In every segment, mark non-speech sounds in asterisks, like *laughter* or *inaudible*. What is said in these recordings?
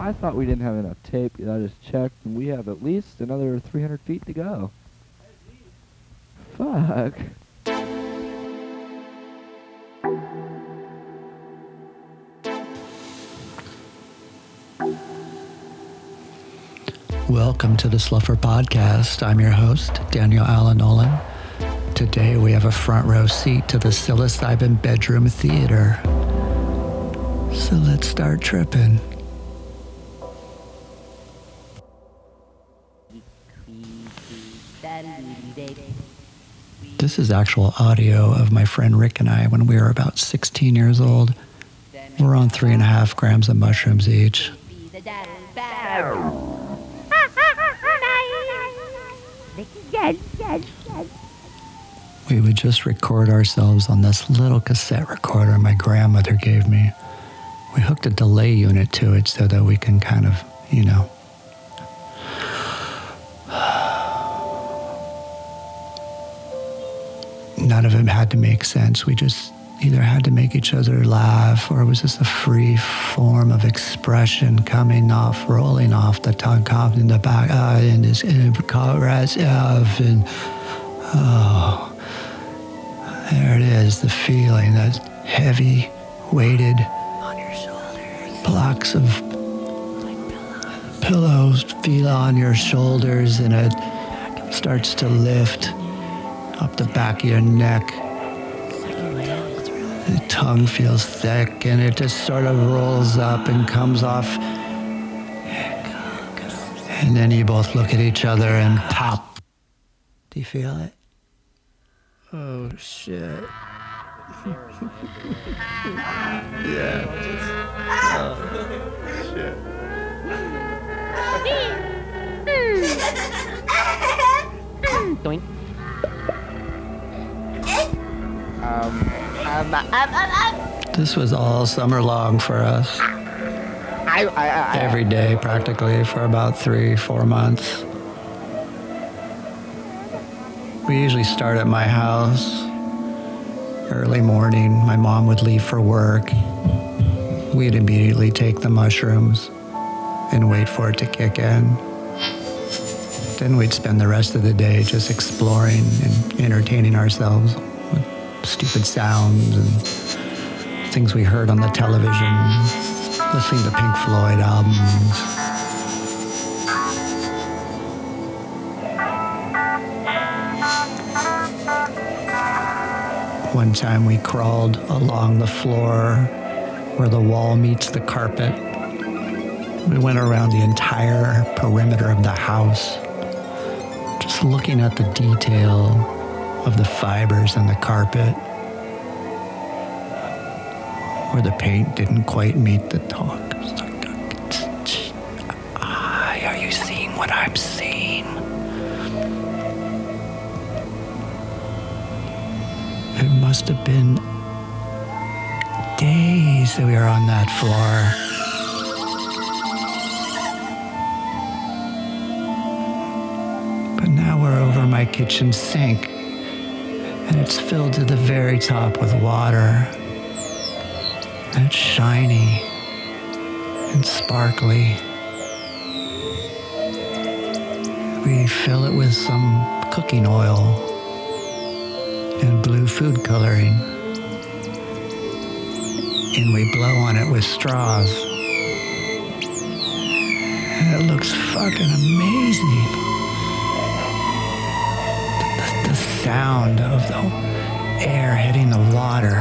I thought we didn't have enough tape. I just checked, and we have at least another 300 feet to go. Fuck. Welcome to the Sluffer Podcast. I'm your host, Daniel Allen Nolan. Today we have a front row seat to the psilocybin bedroom theater. So let's start tripping. This is actual audio of my friend Rick and I when we were about 16 years old. We're on three and a half grams of mushrooms each. We would just record ourselves on this little cassette recorder my grandmother gave me. We hooked a delay unit to it so that we can kind of, you know. None of it had to make sense. We just either had to make each other laugh or it was just a free form of expression coming off, rolling off the tongue, coming in the back, uh, and this chorus of, and oh, there it is, the feeling, that heavy, weighted on your shoulders, blocks of like pillows feel on your shoulders and it starts to lift up the back of your neck. The tongue feels thick and it just sort of rolls up and comes off. And then you both look at each other and pop. Do you feel it? Oh shit. *laughs* yeah. Oh, shit. Doink. Um, um, um, This was all summer long for us. I, I, I, Every day, practically, for about three, four months. We usually start at my house. Early morning, my mom would leave for work. We'd immediately take the mushrooms and wait for it to kick in. Then we'd spend the rest of the day just exploring and entertaining ourselves stupid sounds and things we heard on the television, listening to Pink Floyd albums. One time we crawled along the floor where the wall meets the carpet. We went around the entire perimeter of the house, just looking at the detail of the fibers in the carpet where the paint didn't quite meet the talk. Ah, Are you seeing what I'm seeing? It must have been days that we were on that floor. But now we're over my kitchen sink, it's filled to the very top with water. And it's shiny and sparkly. We fill it with some cooking oil and blue food coloring. And we blow on it with straws. And it looks fucking amazing. Sound of the air hitting the water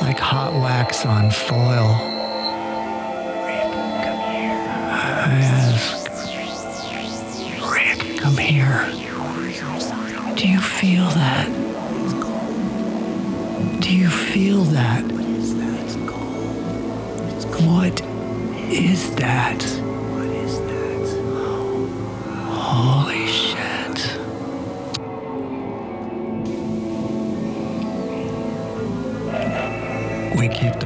like hot wax on foil. Rick, come here. I ask. Rick, come here. Do you feel that? Do you feel that? What is that? What is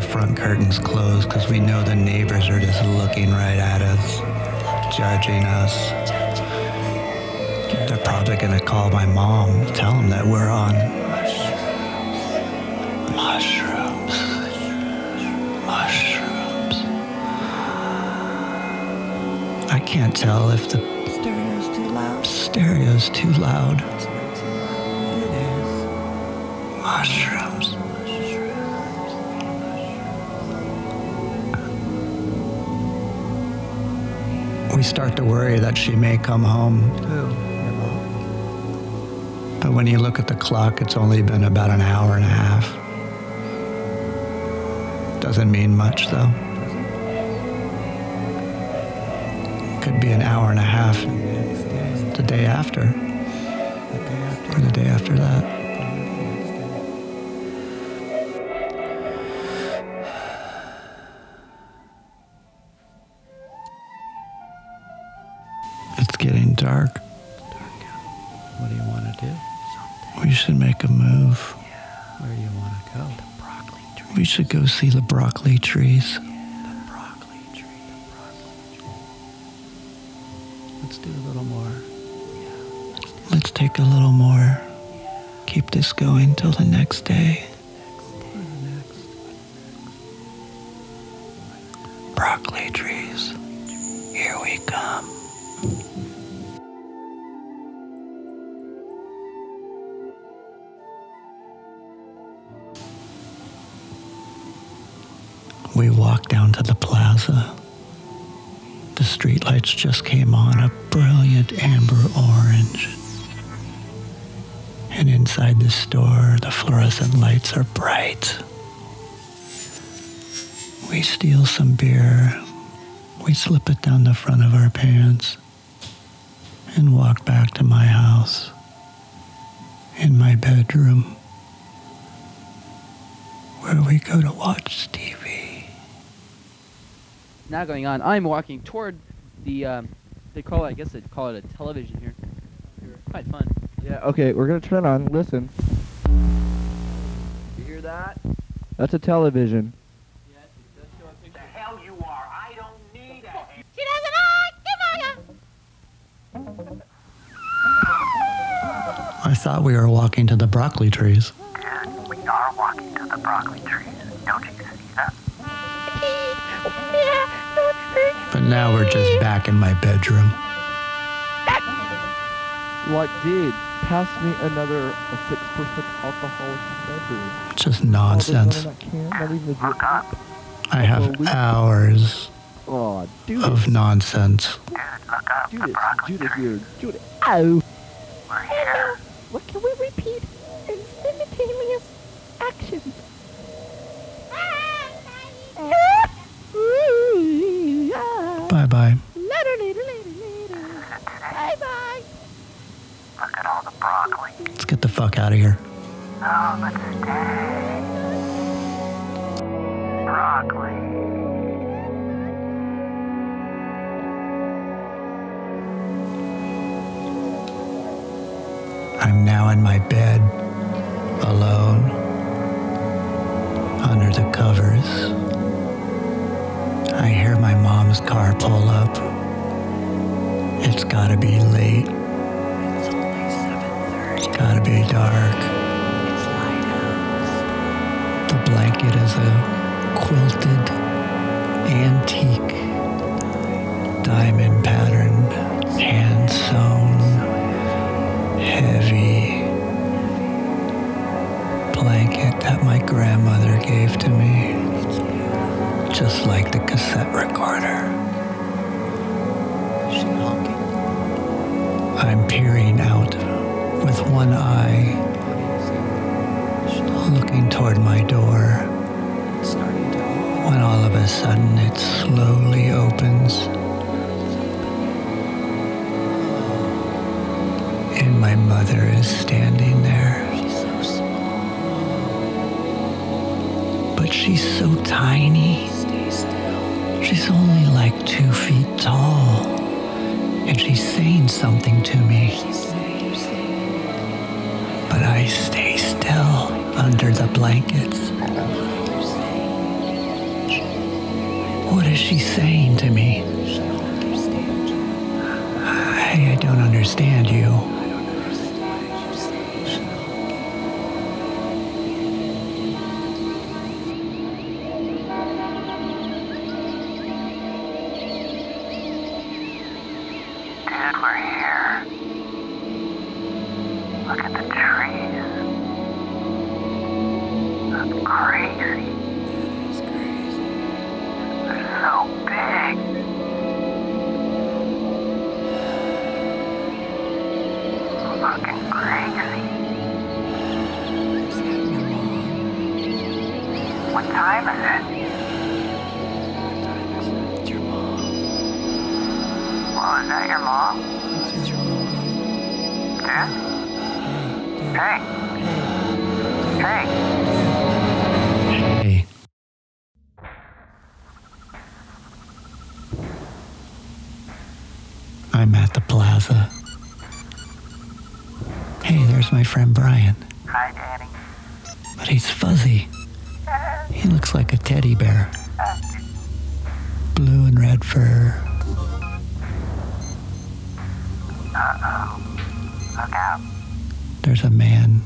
front curtains closed because we know the neighbors are just looking right at us, judging us. They're probably going to call my mom, tell them that we're on mushrooms. Mushrooms. I can't tell if the stereo's too loud. Stereo's too loud. Mushrooms. We start to worry that she may come home, mom? but when you look at the clock, it's only been about an hour and a half. Doesn't mean much, though. Could be an hour and a half The day after. or the day after that. We should go see the broccoli trees. The broccoli tree. The broccoli tree. Let's do a little more. Let's take a little more. Keep this going till the next day. Fluorescent lights are bright. We steal some beer. We slip it down the front of our pants and walk back to my house in my bedroom where we go to watch TV. now going on. I'm walking toward the, um, they call it, I guess they'd call it a television here. Quite fun. Yeah, okay, we're gonna turn it on. Listen. You hear that? That's a television. Yes, it does show a picture. hell you are. I don't need a She doesn't like I thought we were walking to the broccoli trees. We are walking to the broccoli trees. Don't you see that? Yeah, don't hurt. But now we're just back in my bedroom. Like, dude, pass me another a six percent alcoholic beverage. Just nonsense. one in can, not even the drip. Look up. I have hours Oh, Judas. of nonsense. Dude, look up. The Judas, I'm now in my bed, alone, under the covers. I hear my mom's car pull up. It's gotta be late. It's only 7.30. It's gotta be dark. Blanket is a quilted, antique, diamond patterned, hand sewn, heavy blanket that my grandmother gave to me, just like the cassette recorder. Is she honking? I'm peering out with one eye, looking toward my door. When all of a sudden it slowly opens. And my mother is standing there. She's so small. but she's so tiny. She's only like two feet tall. And she's saying something to me. But i stay still under the blankets what is she saying to me. I, I don't understand you. Time is it? It's your mom. Well, is that your mom? It's your mom. Jen? Hey. Hey. Hey. I'm at the plaza. Hey, there's my friend Brian. Hi, Danny. But he's fuzzy. Looks like a teddy bear. Blue and red fur. Look out. There's a man.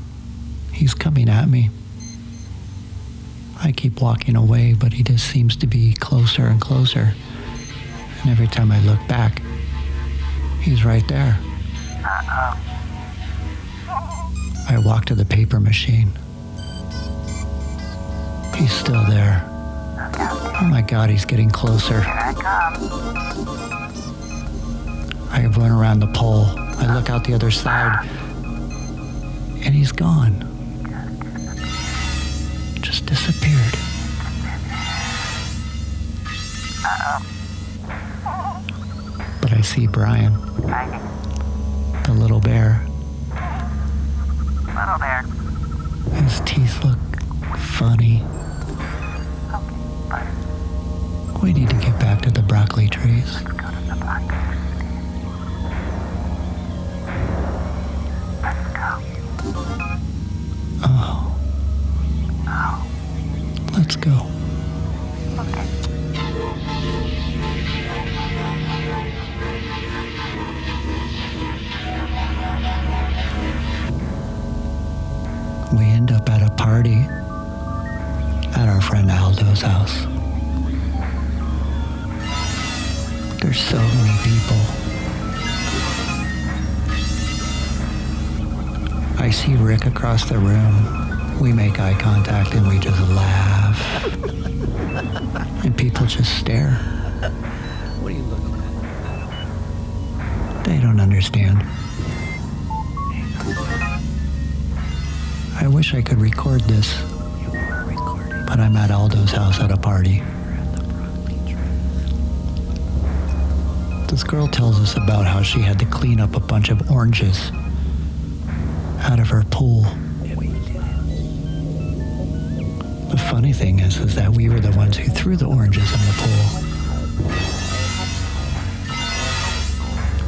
He's coming at me. I keep walking away, but he just seems to be closer and closer. And every time I look back, he's right there. I walk to the paper machine. He's still there. Oh my god, he's getting closer. Here I come. I run around the pole. I look out the other side. And he's gone. Just disappeared. But I see Brian, the little bear. Little bear. His teeth look funny. We need to get back to the broccoli trees. Oh. Let's go. Our friend Aldo's house. There's so many people. I see Rick across the room. We make eye contact and we just laugh. and people just stare. What are you looking at? They don't understand. I wish I could record this, You are recording. But I'm at Aldo's house at a party. This girl tells us about how she had to clean up a bunch of oranges out of her pool. The funny thing is, is that we were the ones who threw the oranges in the pool.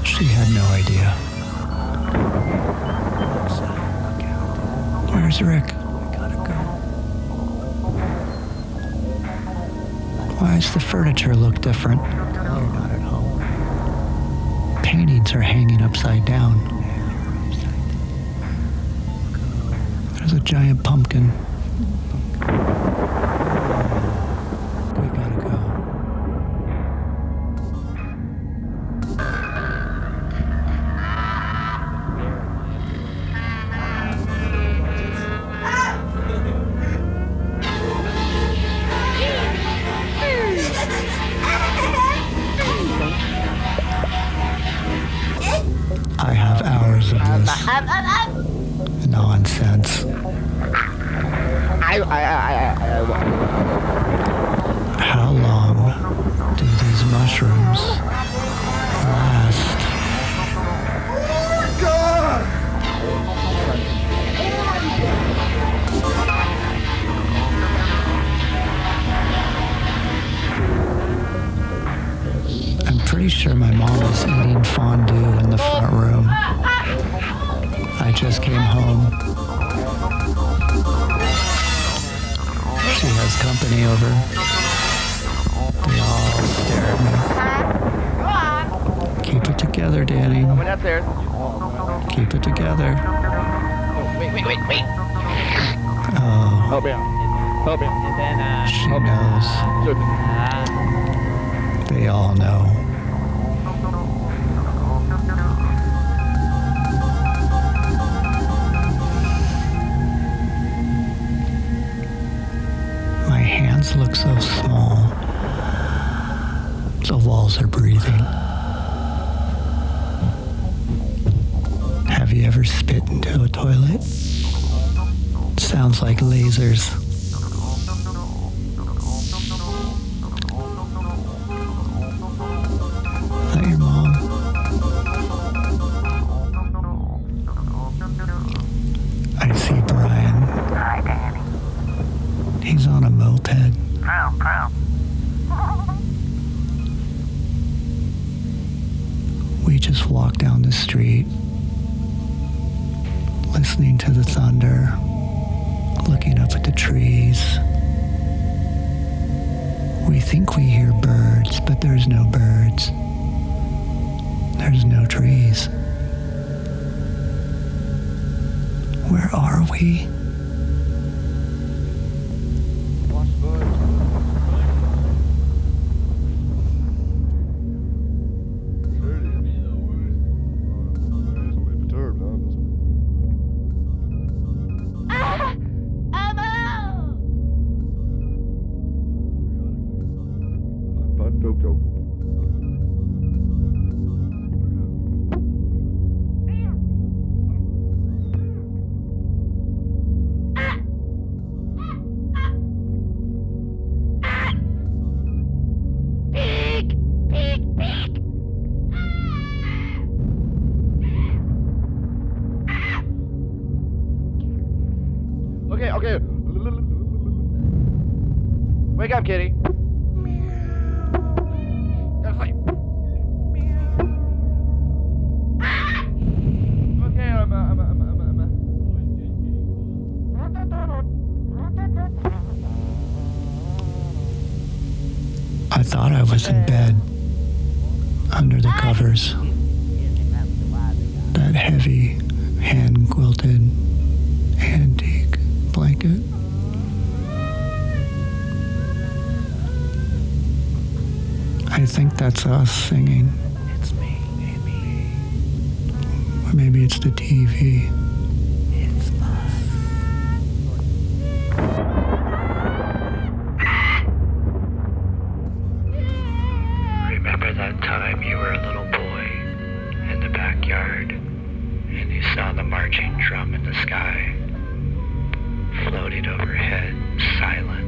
She had no idea. Where's Rick? Why does the furniture look different? You're not at home. Paintings are hanging upside down. You're upside down. There's a giant pumpkin. Nonsense. I, I, I, I, I, How long do these mushrooms last? Oh I'm pretty sure my mom is eating fondue in the front room. Just came home. She has company over. They all stare at me. Keep it together, Danny. Keep it together. Oh, wait, wait, wait, wait. Oh, Help me out. Help me out. She knows. They all know. hands look so small. The walls are breathing. Have you ever spit into a toilet? Sounds like lasers. Your mom? I see Brian. He's on a moped. Prow, prow. We just walk down the street, listening to the thunder, looking up at the trees. We think we hear birds, but there's no birds. There's no trees. Where are we? Thought I was in bed under the covers. That heavy, hand quilted, antique blanket. I think that's us singing. It's me, maybe. Maybe it's the TV. Marching drum in the sky, floated overhead, silent?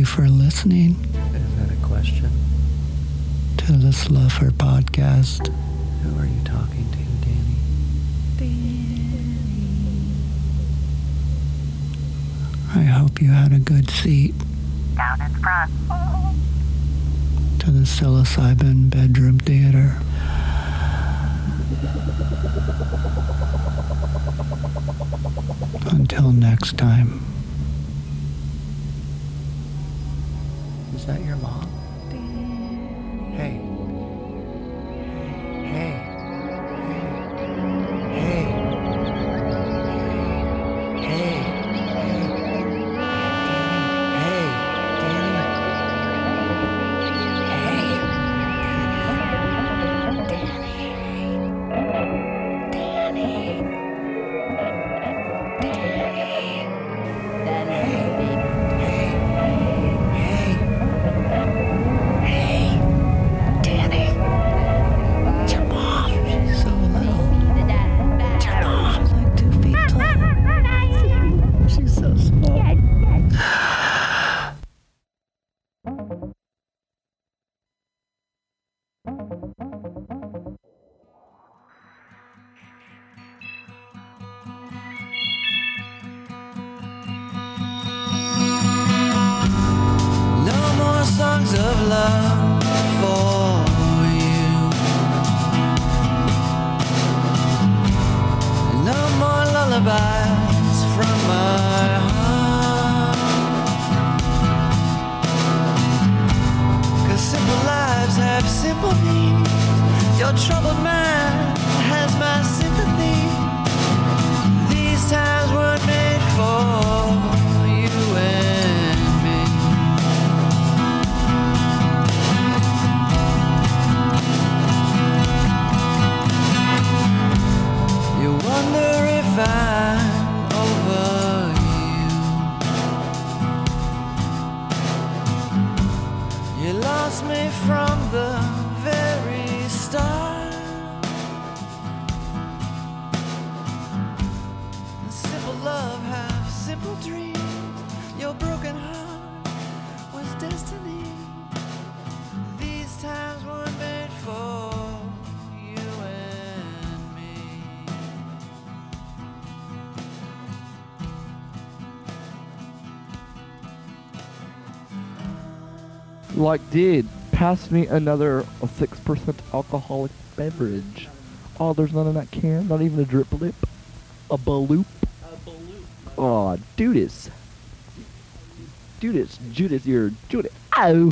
you for listening. Is that a question? To this Sluffer podcast. Who are you talking to, Danny? Danny. I hope you had a good seat. Down in front. To the psilocybin bedroom theater. Until next time. Not your mom. simple means your troubled mind. like, dude, pass me another 6% alcoholic beverage. Oh, there's none in that can. Not even a drip lip. A baloop. A baloop. Oh, Judas. Judas, Judas, you're Judas. Oh.